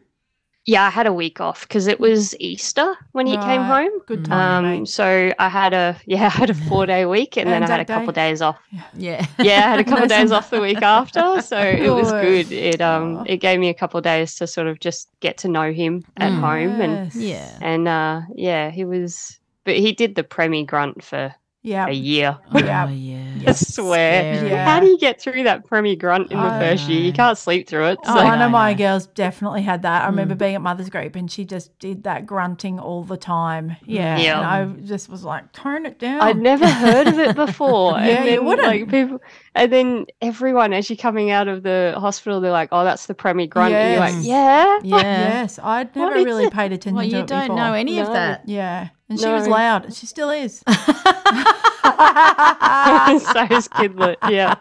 Yeah, I had a week off because it was Easter when he came home. Good time, Um, mate. so I had a (laughs) yeah, I had a four day week and then I had a couple Day? days off. Yeah. Yeah, I had a (laughs) couple Nice days off the week after, so it was Good. good. It um Aw. it gave me a couple of days to sort of just get to know him at Mm. home and Yes. Yeah. and uh yeah, he was but he did the Premi grunt for Yeah. a year. Yeah. Oh, yeah. I swear. Yeah. How do you get through that Premi grunt in the I first year? You can't sleep through it. So Oh, One I of my girls definitely had that. I remember Mm. being at Mother's Group and she just did that grunting all the time. Yeah. Yeah. And I just was like, turn it down. I'd never heard of it before. (laughs) Yeah, and you then, wouldn't. Like people, and then everyone, as you're coming out of the hospital, they're like, "Oh, that's the Premi grunt," and you're like, "Yeah, Yeah. Yes. I'd never is really paid attention Well, to it. Well, you it don't before. know any of that. Yeah. And she was loud. and She still is. (laughs) (laughs) so is Kidlet." Yeah.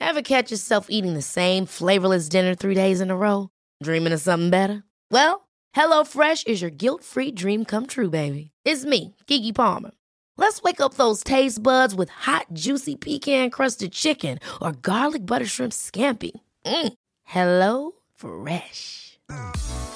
Ever catch yourself eating the same flavorless dinner three days in a row? Dreaming of something better? Well, HelloFresh is your guilt free dream come true, baby. It's me, Keke Palmer. Let's wake up those taste buds with hot, juicy pecan crusted chicken or garlic butter shrimp scampi. Mm. Hello Fresh.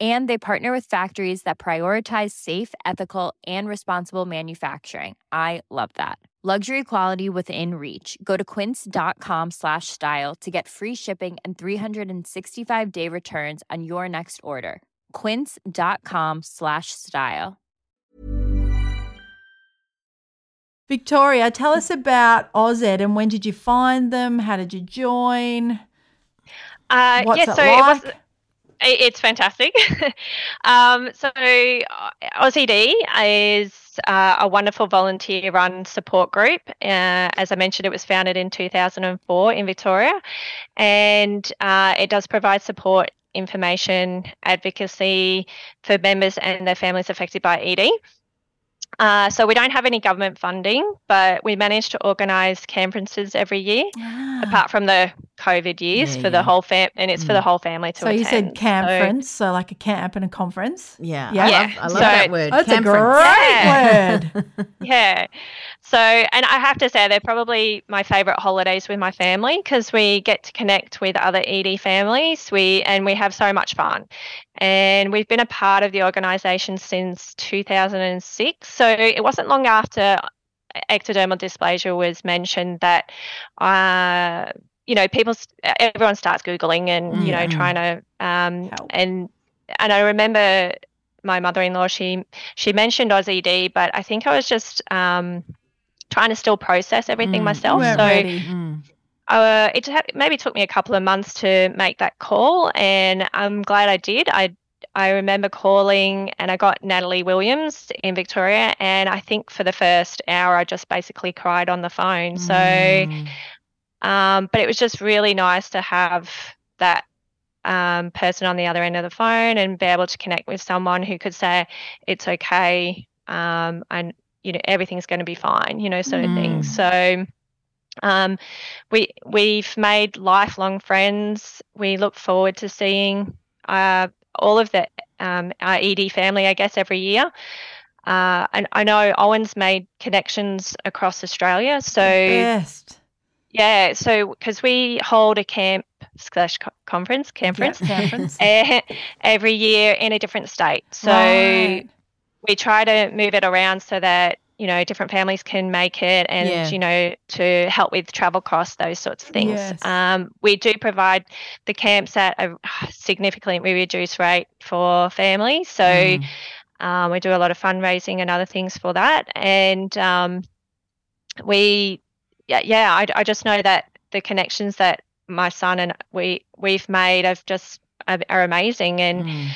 And they partner with factories that prioritize safe, ethical, and responsible manufacturing. I love that. Luxury quality within reach. Go to quince.com slash style to get free shipping and 365 day returns on your next order. Quince.com slash style. Victoria, tell us about OzEd and when did you find them? How did you join? Uh, What's yeah, it so like? it was. It- It's fantastic. (laughs) um, so uh, OzED is uh, a wonderful volunteer-run support group. Uh, as I mentioned, it was founded in 2004 in Victoria, and uh, it does provide support, information, advocacy for members and their families affected by ED. Uh, so we don't have any government funding, but we manage to organise conferences every year, apart from the COVID years Yeah, for the whole fam, and it's for the whole family to So you said So- conference, so, like a camp and a conference. Yeah, Yeah. I love, I love So- that word. That's a Camference. great word. (laughs) yeah. So, and I have to say, they're probably my favourite holidays with my family because we get to connect with other ED families. We and we have so much fun, and we've been a part of the organisation since 2006. So it wasn't long after ectodermal dysplasia was mentioned that, uh, you know, people, everyone starts googling and you know trying to um Help. and and I remember my mother-in-law she she mentioned OzED, but I think I was just um, trying to still process everything Mm, myself. So ready. Mm. uh, it ha- maybe took me a couple of months to make that call, and I'm glad I did. I I remember calling and I got Natalie Williams in Victoria, and I think for the first hour I just basically cried on the phone. So, Mm. um, but it was just really nice to have that um, person on the other end of the phone and be able to connect with someone who could say it's okay um, and you know everything's going to be fine, you know, sort of thing. Mm. So. Um, we we've made lifelong friends. We look forward to seeing uh, all of the um, our ED family, I guess, every year. Uh, and I know Owen's made connections across Australia. So Best. yeah, so because we hold a camp slash conference, conference, conference. (laughs) every year in a different state. So Right. We try to move it around so that you know different families can make it and Yeah. you know to help with travel costs those sorts of things Yes. um, we do provide the camps at a significantly reduced rate for families so Mm. um, we do a lot of fundraising and other things for that and um, we yeah, yeah I, I just know that the connections that my son and we we've made have just are, are amazing and Mm.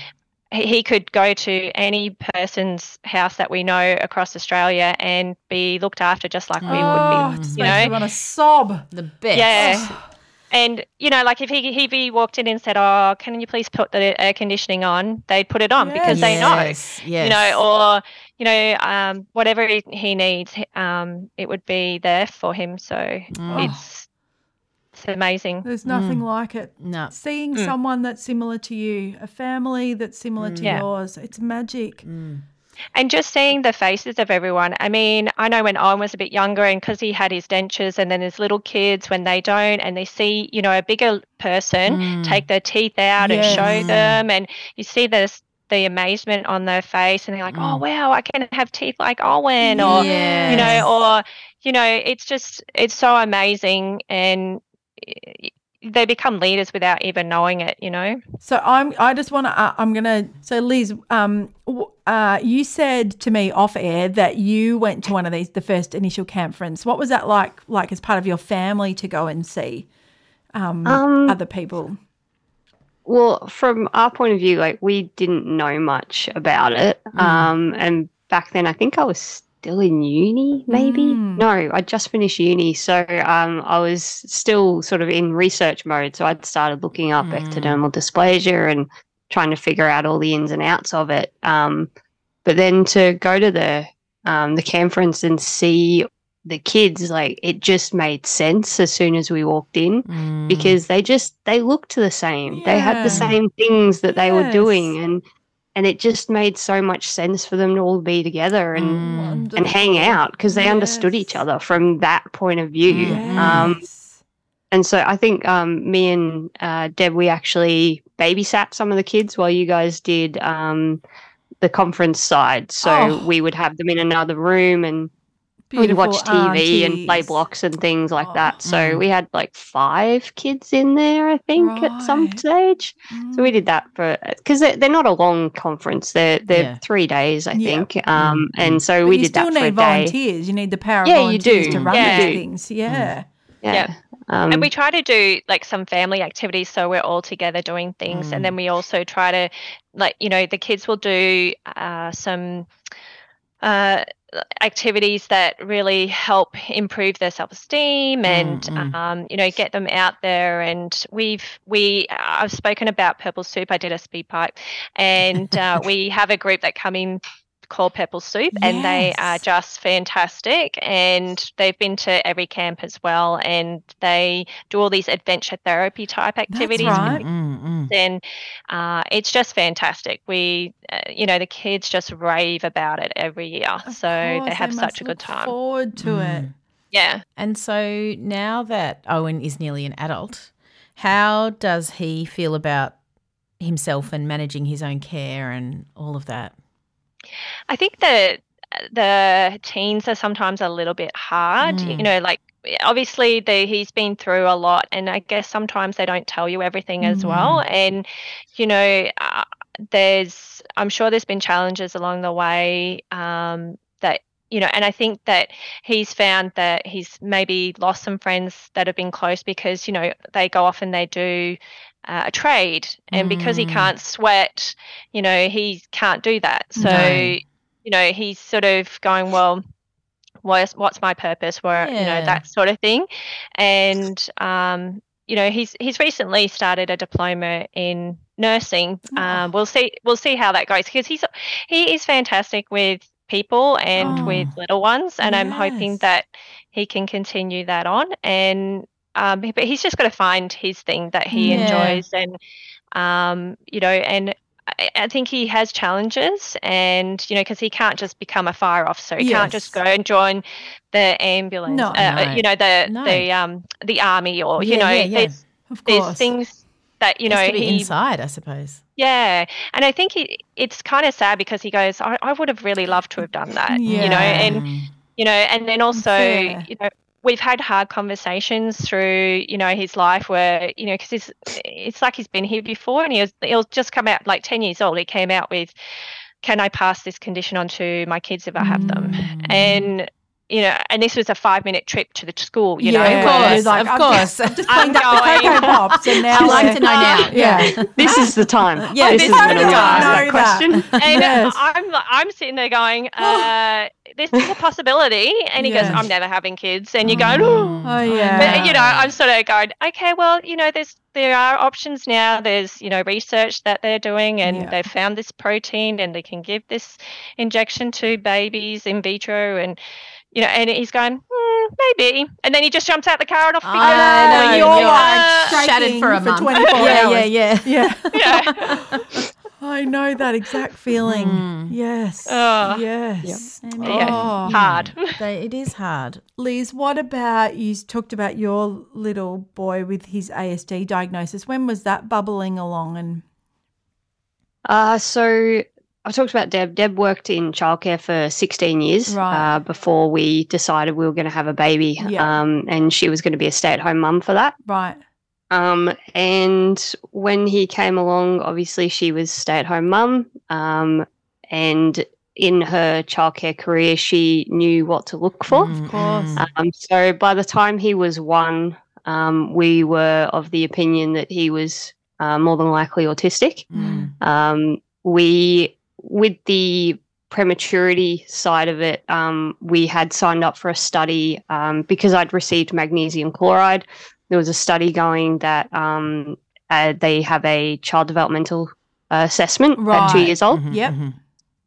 He he could go to any person's house that we know across Australia and be looked after just like we oh, would be. just You makes me know, want to sob. The best. yeah. (sighs) And you know, like if he he be walked in and said, "Oh, can you please put the air conditioning on?" They'd put it on because they know. Yes, yes. You know, or you know, um, whatever he, he needs, um, it would be there for him. So Mm. it's it's amazing. There's nothing like it. no. Seeing Mm. someone that's similar to you, a family that's similar to Yeah. yours, it's magic. Mm. And just seeing the faces of everyone. I mean, I know when Owen was a bit younger and because he had his dentures and then his little kids when they don't and they see, you know, a bigger person Mm. take their teeth out and show them and you see this the amazement on their face and they're like, Oh Mm. wow, I can have teeth like Owen or you know, or you know, it's just it's so amazing and they become leaders without even knowing it, you know. So I'm. I just want to. Uh, I'm gonna. So Liz, um, uh, you said to me off air that you went to one of these, the first initial conference. What was that like? Like as part of your family to go and see um, Um, other people. Well, from our point of view, like we didn't know much about it. Um, and back then, I think I was still in uni, maybe. Mm. No, I just finished uni, so um, I was still sort of in research mode. So I'd started looking up Mm. ectodermal dysplasia and trying to figure out all the ins and outs of it. Um, but then to go to the um, the conference and see the kids, like it just made sense as soon as we walked in Mm. because they just they looked the same. They had the same things that they were doing, and and it just made so much sense for them to all be together and Mm. and hang out because they understood each other from that point of view. Um, Yes. and so I think um, me and uh, Deb, we actually babysat some of the kids while you guys did um, the conference side. So Oh. we would have them in another room and we'd watch Beautiful TV and play blocks and things like Oh. that. So Mm. we had like five kids in there, I think, at some Right. stage. So we Mm. did that for because they're, they're not a long conference. They're they're Yeah. three days, I Yeah. think. Um, and so But we did still that for a need volunteers. You need the power Yeah, of you do. to run Yeah. these things. Yeah. Yeah. Yeah. Um, and we try to do like some family activities so we're all together doing things Mm. and then we also try to like you know the kids will do uh, some uh, activities that really help improve their self-esteem and mm. um, you know get them out there. And we've we i've spoken about purple soup. I did a speakpipe and uh, we have a group that come in called Purple Soup, and they are just fantastic. And they've been to every camp as well, and they do all these adventure therapy type activities. with right. the Mm, mm. and uh, it's just fantastic. We, uh, you know, the kids just rave about it every year, Of so they have must such a look good time. Forward to it. Mm. Yeah. And so now that Owen is nearly an adult, how does he feel about himself and managing his own care and all of that? I think that uh, the teens are sometimes a little bit hard. You Mm. know, like obviously the, he's been through a lot, and I guess sometimes they don't tell you everything as well. And you know, uh, there's I'm sure there's been challenges along the way um, that you know, and I think that he's found that he's maybe lost some friends that have been close because you know they go off and they do uh, a trade, and because he Mm. can't sweat, you know, he can't do that. So No. you know, he's sort of going, well, what's what's my purpose? Where you know that sort of thing, and um, you know, he's he's recently started a diploma in nursing. Um, we'll see we'll see how that goes because he's he is fantastic with people and with Oh. little ones, and I'm hoping that he can continue that on. And um, but he's just got to find his thing that he Yeah. enjoys, and um, you know, and I, I think he has challenges, and you know, because he can't just become a fire officer. He can't just go and join the ambulance. No. uh, No. you know, the No. the um the army, or you know, yeah, yeah. there's Of there's things that you know he inside, I suppose. yeah, and I think he, it's kind of sad because he goes, I, I would have really loved to have done that, you know, and you know, and then also, Fair. you know, we've had hard conversations through, you know, his life where, you know, because it's it's like he's been here before, and he was he'll just come out like ten years old. He came out with, "Can I pass this condition on to my kids if I have them?" Mm. And you know, and this was a five minute trip to the school, you know, Yeah, Of course, like, of I've course. Just, I've just I'm cleaned up the going. Cocoa Pops and now I'd like to know now. Yeah. this is the time. Yeah, this this is is when the I'm to time. ask that that. question. (laughs) And Yes. I'm I'm sitting there going, (gasps) uh, this is a possibility. And he Yes. goes, I'm never having kids. And you're going, oh. Oh, yeah. But, you know, I'm sort of going, okay, well, you know, there's there are options now. There's you know research that they're doing, and Yeah. they've found this protein, and they can give this injection to babies in vitro, and you know, and he's going, hmm, maybe, and then he just jumps out the car and off he goes. I know, you're you're like Uh, shattered for a shaking month. 24 yeah, hours. yeah, (laughs) yeah. Yeah. (laughs) yeah. I know that exact feeling. Mm. Yes. Oh. yes. Yeah. Oh. Hard. (laughs) It is hard. Liz, what about you talked about your little boy with his ASD diagnosis? When was that bubbling along and Uh, so I talked about Deb. Deb worked in childcare for 16 years Right. uh, before we decided we were going to have a baby. Yeah. Um, and she was going to be a stay at home mum for that. right? Um, and when he came along, obviously she was stay at home mum. Um, and in her childcare career, she knew what to look for. Mm, Of course. Um, so by the time he was one, um, we were of the opinion that he was uh, more than likely autistic. Mm. Um, we, with the prematurity side of it, um, we had signed up for a study um, because I'd received magnesium chloride. There was a study going that um, uh, they have a child developmental uh, assessment at two years old. Mhm, Yep. mhm.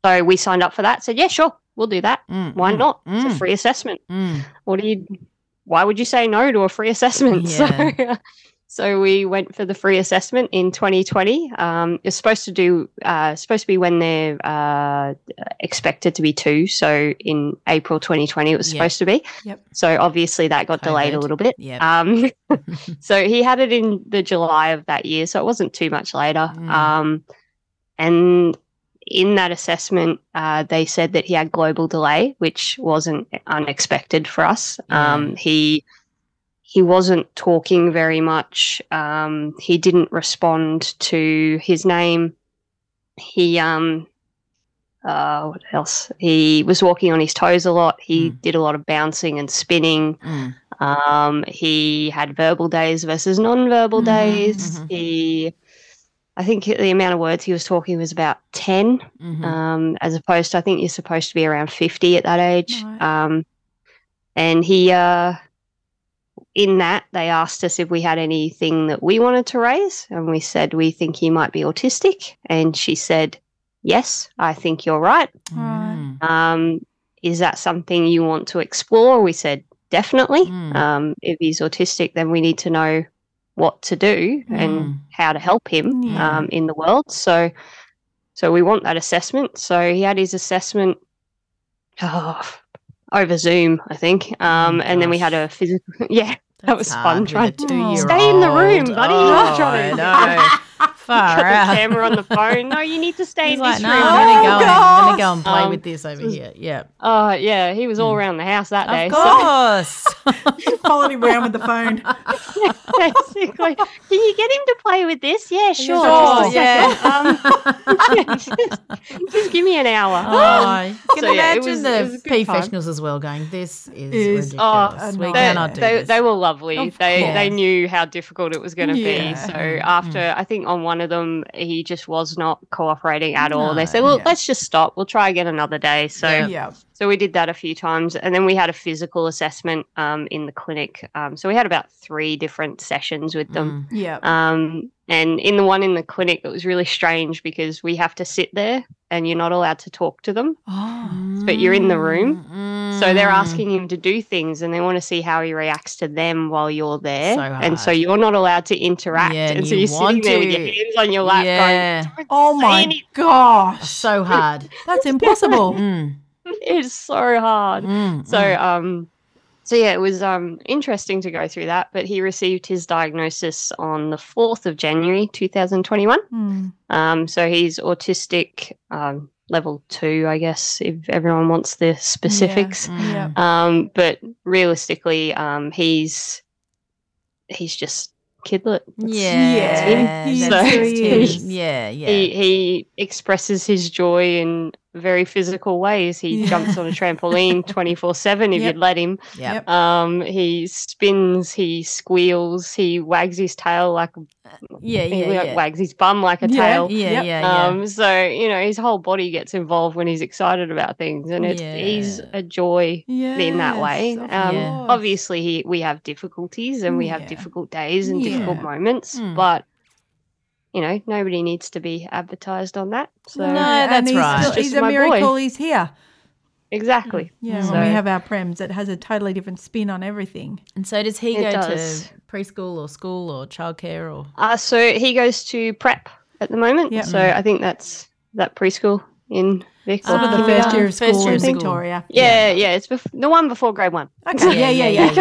So we signed up for that. Said, yeah, sure, we'll do that. Mm, Why mm, not? It's mm, a free assessment. mm. What do you? Why would you say no to a free assessment? (laughs) Yeah. So, so we went for the free assessment in 2020. Um, it's supposed to do uh, supposed to be when they're uh, expected to be two. So in April 2020, it was Yeah. supposed to be. Yep. So obviously that got delayed a little bit. Yep. Um, (laughs) (laughs) so he had it in the July of that year, so it wasn't too much later. Mm. Um, and in that assessment, uh, they said that he had global delay, which wasn't unexpected for us. Um, he he wasn't talking very much. Um, he didn't respond to his name. He um, uh, what else? He was walking on his toes a lot. He Mm. did a lot of bouncing and spinning. Mm. Um, he had verbal days versus non-verbal Mhm, days. mhm. He, I think the amount of words he was talking was about 10 Mhm. um, as opposed to I think you're supposed to be around fifty at that age. Right. Um, and he, uh, in that, they asked us if we had anything that we wanted to raise, and we said we think he might be autistic, and she said, "Yes, I think you're right. Mm. Um, is that something you want to explore?" We said, "Definitely. Mm. Um, if he's autistic, then we need to know." What to do Mm. and how to help him Yeah. um, in the world. So, so we want that assessment. So he had his assessment oh, over Zoom, I think. Um, Oh, and then we had a physical. (laughs) Yeah, that was That's fun. Trying to stay in the room, buddy. Oh, I know. (laughs) Far got out. the camera on the (laughs) phone. No, you need to stay He's in like, this no, room. I'm gonna go. Oh, I'm gonna go and play Um, with this over here. Yeah, Oh, yeah, he was all around the house that day. of so- course. (laughs) Followed him around with the phone. (laughs) basically. Can you get him to play with this? Yeah, sure. Sure, just a second. Um, just, just give me an hour. Oh, you (gasps) can So, yeah, imagine was- the it was a good time. professionals as well going. This is, Is- ridiculous. oh, we they, cannot do they, this. they were lovely. Of They course. they knew how difficult it was going to Yeah. be. So after I think on one of them he just was not cooperating at all. They said, "Well, Yeah. let's just stop. We'll try again another day." So Yeah. yeah. so we did that a few times, and then we had a physical assessment um, in the clinic. Um, so we had about three different sessions with them. Mm. Yeah. Um, and in the one in the clinic, it was really strange because we have to sit there and you're not allowed to talk to them, Oh. but you're in the room. So they're Mm. asking him to do things and they want to see how he reacts to them while you're there. So and so you're not allowed to interact. Yeah, and, and so you you're sitting want there with your hands on your lap Yeah. going, Oh my anything." gosh. so hard. That's impossible. Mm. (laughs) It's so hard. Mm. So mm. um so yeah, it was um interesting to go through that, but he received his diagnosis on the 4th of January 2021. Hmm. Um so he's autistic um level 2, I guess, if everyone wants the specifics. Mm. Yeah. Um but realistically um he's he's just kidlet. That's- yeah. (laughs) He that's him. is. yeah, yeah. He he expresses his joy in very physical ways. He Yeah. jumps on a trampoline (laughs) 24/7 if Yep. you'd let him. Yep. Um, he spins, he squeals, he wags his tail like yeah, he yeah, yeah. wags his bum like a Yeah. tail. Yeah, Yep. yeah, yeah. Um, so you know his whole body gets involved when he's excited about things, and it's he's a joy in that way. Um, Yeah. obviously, he, we have difficulties and we Yeah. have difficult days and difficult moments, Mm. but you know nobody needs to be advertised on that. So No, that's he's right. still- he's a my boy. miracle he's here. exactly. Yeah, So- when we have our prems, it has a totally different spin on everything. And so does he It go does. to preschool or school or childcare or? Uh, so he goes to prep at the moment. Yep. So I think that's that preschool in Vic. Sort of the first year of first school year in of school. Victoria. yeah, yeah, it's bef- the one before grade one. Okay, yeah, yeah, yeah.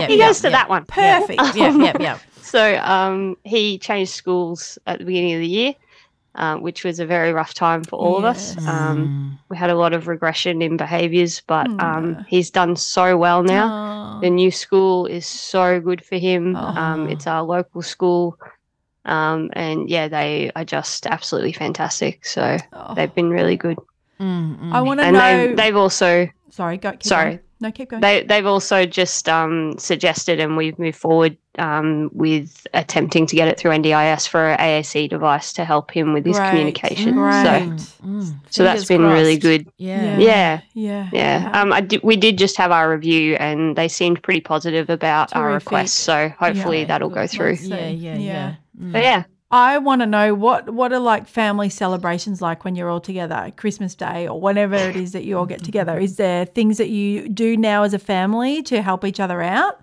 yeah, (laughs) he goes to that one. Perfect. Yeah, yeah, yeah. (laughs) So um, he changed schools at the beginning of the year, uh, which was a very rough time for all of us. Yes. Um, we had a lot of regression in behaviours, but Mm. um, he's done so well now. Oh. The new school is so good for him. Um, Oh. it's our local school. Um, and yeah, they are just absolutely fantastic. So Oh, they've been really good. Mm, mm. I want to know. they've, they've also sorry, go. Keep Sorry. Going. No, keep going. they they've also just um, suggested, and we've moved forward um, with attempting to get it through NDIS for an AAC device to help him with his Great. communication. Great. So Mm, so that's fingers been really good. Yeah. Yeah. yeah, Yeah, um, I did, we did just have our review, and they seemed pretty positive about our request. So hopefully Yeah. that'll go through. Yeah, yeah, Yeah. yeah. Mm. But yeah, I want to know what what are like family celebrations like when you're all together, Christmas Day or whenever it is that you all get together. Is there things that you do now as a family to help each other out?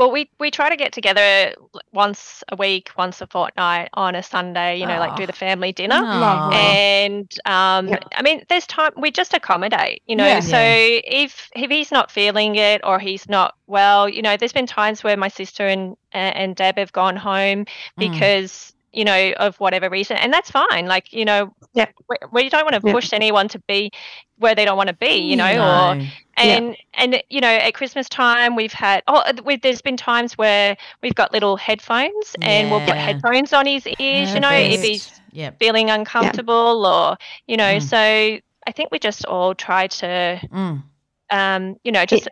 Well, we we try to get together once a week, once a fortnight on a Sunday. You know, like do Oh. the ah, family dinner. Lovely. And um, I mean, there's time. We just accommodate. You know, Yeah. so if if he's not feeling it or he's not well, you know, there's been times where my sister and and Deb have gone home mm. because you know of whatever reason, and that's fine. Like you know, Yeah. we, we don't want to Yeah. push anyone to be where they don't want to be. You mm, know, or And and you know at christmas time we've had oh we there's been times where we've got little headphones and we'll put headphones on his ears you know if he's Yep. feeling uncomfortable or you know Mm. so i think we just all try to Mm. um you know just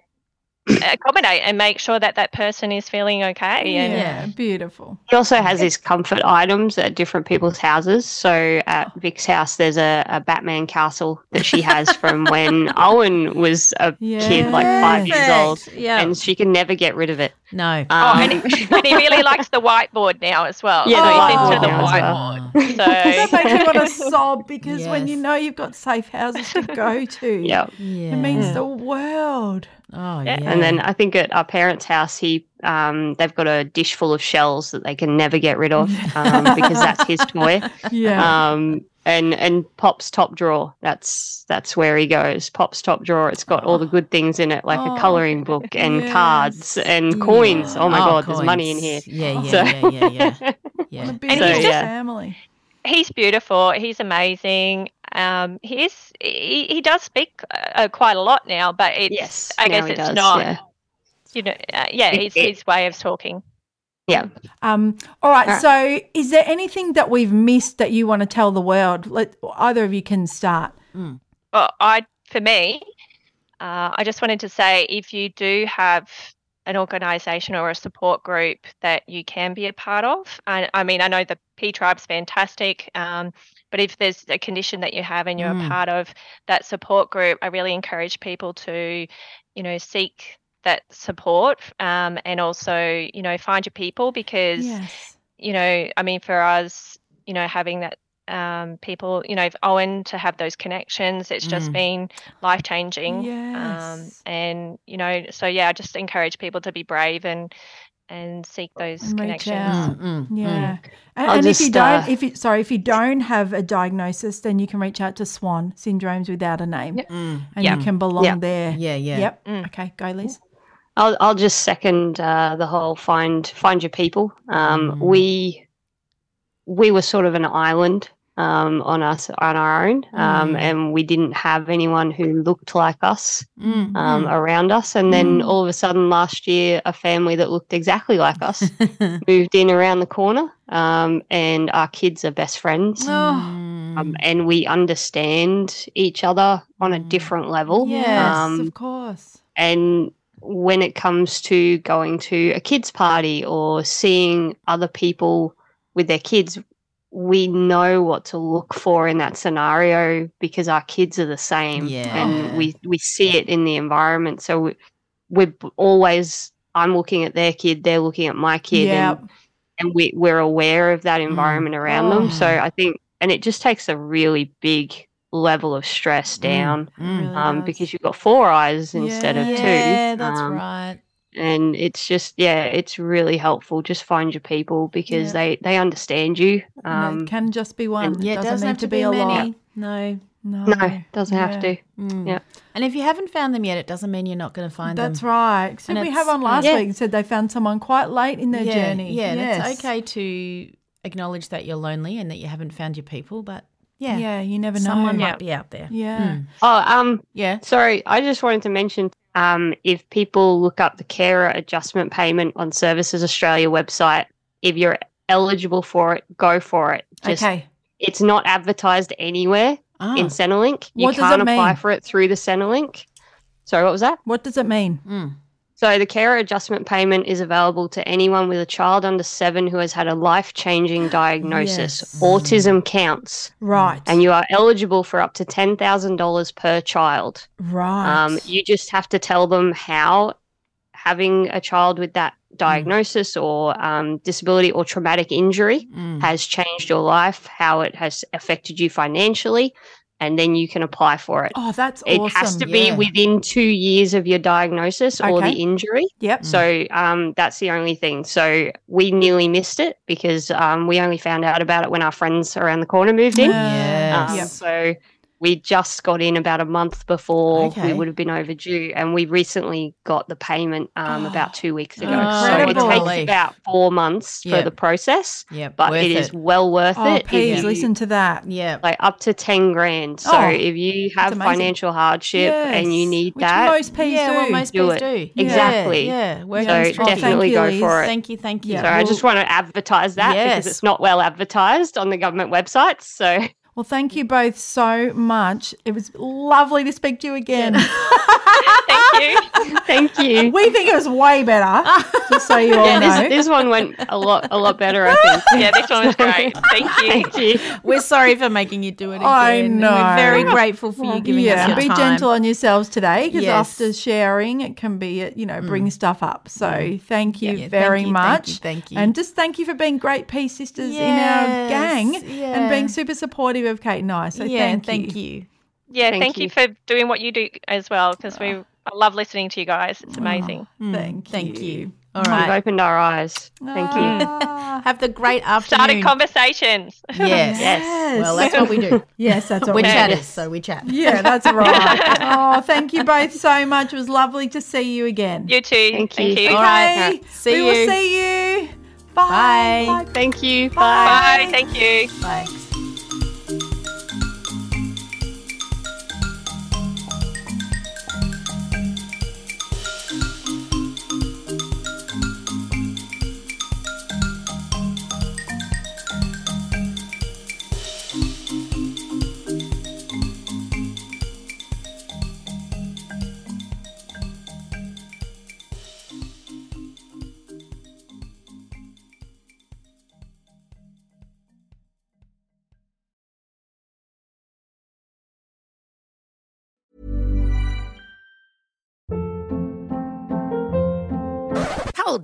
accommodate and make sure that that person is feeling okay and Yeah, beautiful. He also has these comfort items at different people's houses. So at Vic's house, there's a, a Batman castle that she has from (laughs) when Owen was a kid, like five years old, Yeah. and she can never get rid of it. No. oh Um, and, he- (laughs) and he really likes the whiteboard now as well Yeah, so the he's whiteboard into the now as well. whiteboard That (laughs) so makes me want to sob because when you know you've got safe houses to go to, yeah. yeah. it means the world. Oh, Yeah. yeah. And then I think at our parents' house, he um, they've got a dish full of shells that they can never get rid of (laughs) um, because that's his toy. Yeah. Um, and and Pop's top drawer. That's that's where he goes. Pop's top drawer. It's got all the good things in it, like Oh, a coloring book and yes. cards and coins. Oh my god, there's money in here. Yeah, yeah, So- yeah, yeah, yeah. (laughs) yeah. And beautiful he's just- family. he's beautiful. He's amazing. Um, he is. He, he does speak uh, quite a lot now, but it's. Yes, I now guess he it's does, not. yeah. You know. Uh, yeah, It- it's his way of talking. Yeah. Um, all right. All So, is there anything that we've missed that you want to tell the world? Let either of you can start. Well, I for me, uh, I just wanted to say if you do have an organisation or a support group that you can be a part of, and I mean I know the P Tribe's fantastic, um, but if there's a condition that you have and you're Mm. a part of that support group, I really encourage people to, you know, seek that support um, and also you know find your people because Yes. you know, I mean, for us, you know, having that um, people, you know, Owen to have those connections, it's just Mm. been life changing. Um, Yes. and you know, so yeah, I just encourage people to be brave and and seek those And connections. out. Mm, mm, Yeah. And, I'll and if you don't, uh, if you sorry, if you don't have a diagnosis, then you can reach out to SWAN Syndromes Without a Name, mm. and Yeah. you can belong Yeah. there. Yeah, yeah. Yep. Mm. Okay. Go, Liz. I'll I'll just second uh, the whole find find your people. Um, We we were sort of an island um, on us on our own, um, Mm. and we didn't have anyone who looked like us Mm. um, around us. And then all of a sudden, last year, a family that looked exactly like us (laughs) moved in around the corner, um, and our kids are best friends. Oh, Um, and we understand each other on a different level. yes, Um, of course. and when it comes to going to a kids party or seeing other people with their kids we know what to look for in that scenario because our kids are the same Yeah. and we we see it in the environment so we, we're always i'm looking at their kid they're looking at my kid Yep. and, and we, we're aware of that environment around them so Oh. i think and it just takes a really big level of stress down Mm. Really um, because you've got four eyes instead of two. Yeah, that's um, right. And it's just, yeah, it's really helpful. Just find your people because Yeah. they they understand you. Um, it can just be one. Yeah, it doesn't, doesn't need have to be, a lot. No. No, no, doesn't have to. Mm. Yeah. And if you haven't found them yet, it doesn't mean you're not going to find That's them. That's right. Except And we have it's- on last Yeah. week and said they found someone quite late in their yeah, journey. Yeah, and it's okay to acknowledge that you're lonely and that you haven't found your people, but yeah, Yeah, you never know. someone Yeah. might be out there. Yeah. Mm. Oh, um, Yeah. sorry, I just wanted to mention um, if people look up the carer adjustment payment on Services Australia website, if you're eligible for it, go for it. Just, Okay. It's not advertised anywhere Ah. in Centrelink. You What does can't it apply mean? for it through the Centrelink. Sorry, what was that? What does it mean? Mm. So the carer adjustment payment is available to anyone with a child under seven who has had a life-changing (gasps) diagnosis. Yes. Autism counts, Right. and you are eligible for up to ten thousand dollars per child. right. Um, you just have to tell them how having a child with that diagnosis or um, disability or traumatic injury Mm. has changed your life, how it has affected you financially, and then you can apply for it. Oh, that's it awesome. has to be within two years of your diagnosis or the injury. Yep. So um, that's the only thing. So we nearly missed it because um, we only found out about it when our friends around the corner moved in. Yes. Um, Yep. So we just got in about a month before Okay. we would have been overdue, and we recently got the payment um, (gasps) about two weeks ago. Oh, so it incredible. takes about four months Yep. for the process, Yep. but worth it is well worth Oh, it. please you- listen to that. Yeah. like up to 10 grand. So Oh, if you have financial hardship and you need which that, most people yeah, do. well, most Do it. do. Exactly. Yeah. yeah. So definitely Thank go you, for it. Thank you. Thank you. Yeah. So I just want to advertise that Yes. because it's not well advertised on the government websites. So (laughs) Well, thank you both so much. It was lovely to speak to you again. (laughs) Thank you. (laughs) thank you. we think it was way better, just so you (laughs) all yeah, know. this, this one went a lot a lot better, I think. Yeah, this one was great. Thank you. Thank you. We're sorry for making you do it again. I know. We're very grateful for you giving yeah, us your be time. gentle on yourselves today because Yes. after sharing, it can be, uh, you know, bring stuff up. So thank you Yeah, thank very you, thank much. you, thank you. And just thank you for being great peace sisters in our Yes, gang and being super supportive of Kate and I. So yeah, thank, thank you. you. Yeah, Thank thank, you. you. for doing what you do as well because we I love listening to you guys. It's amazing. Mm, Thank Thank you. you. All You've opened our eyes. Thank you. Ah. (laughs) Have the great afternoon. Started conversations. (laughs) Yes. Yes. Well, that's what we do. (laughs) Yes, that's what We're we do. so we chat. Yeah, that's right. oh, thank you both so much. It was lovely to see you again. You too. Thank Thank you. you. All right. Okay, See we will you. see you. Bye. Bye. Thank you. Bye. Bye. Thank you. Bye.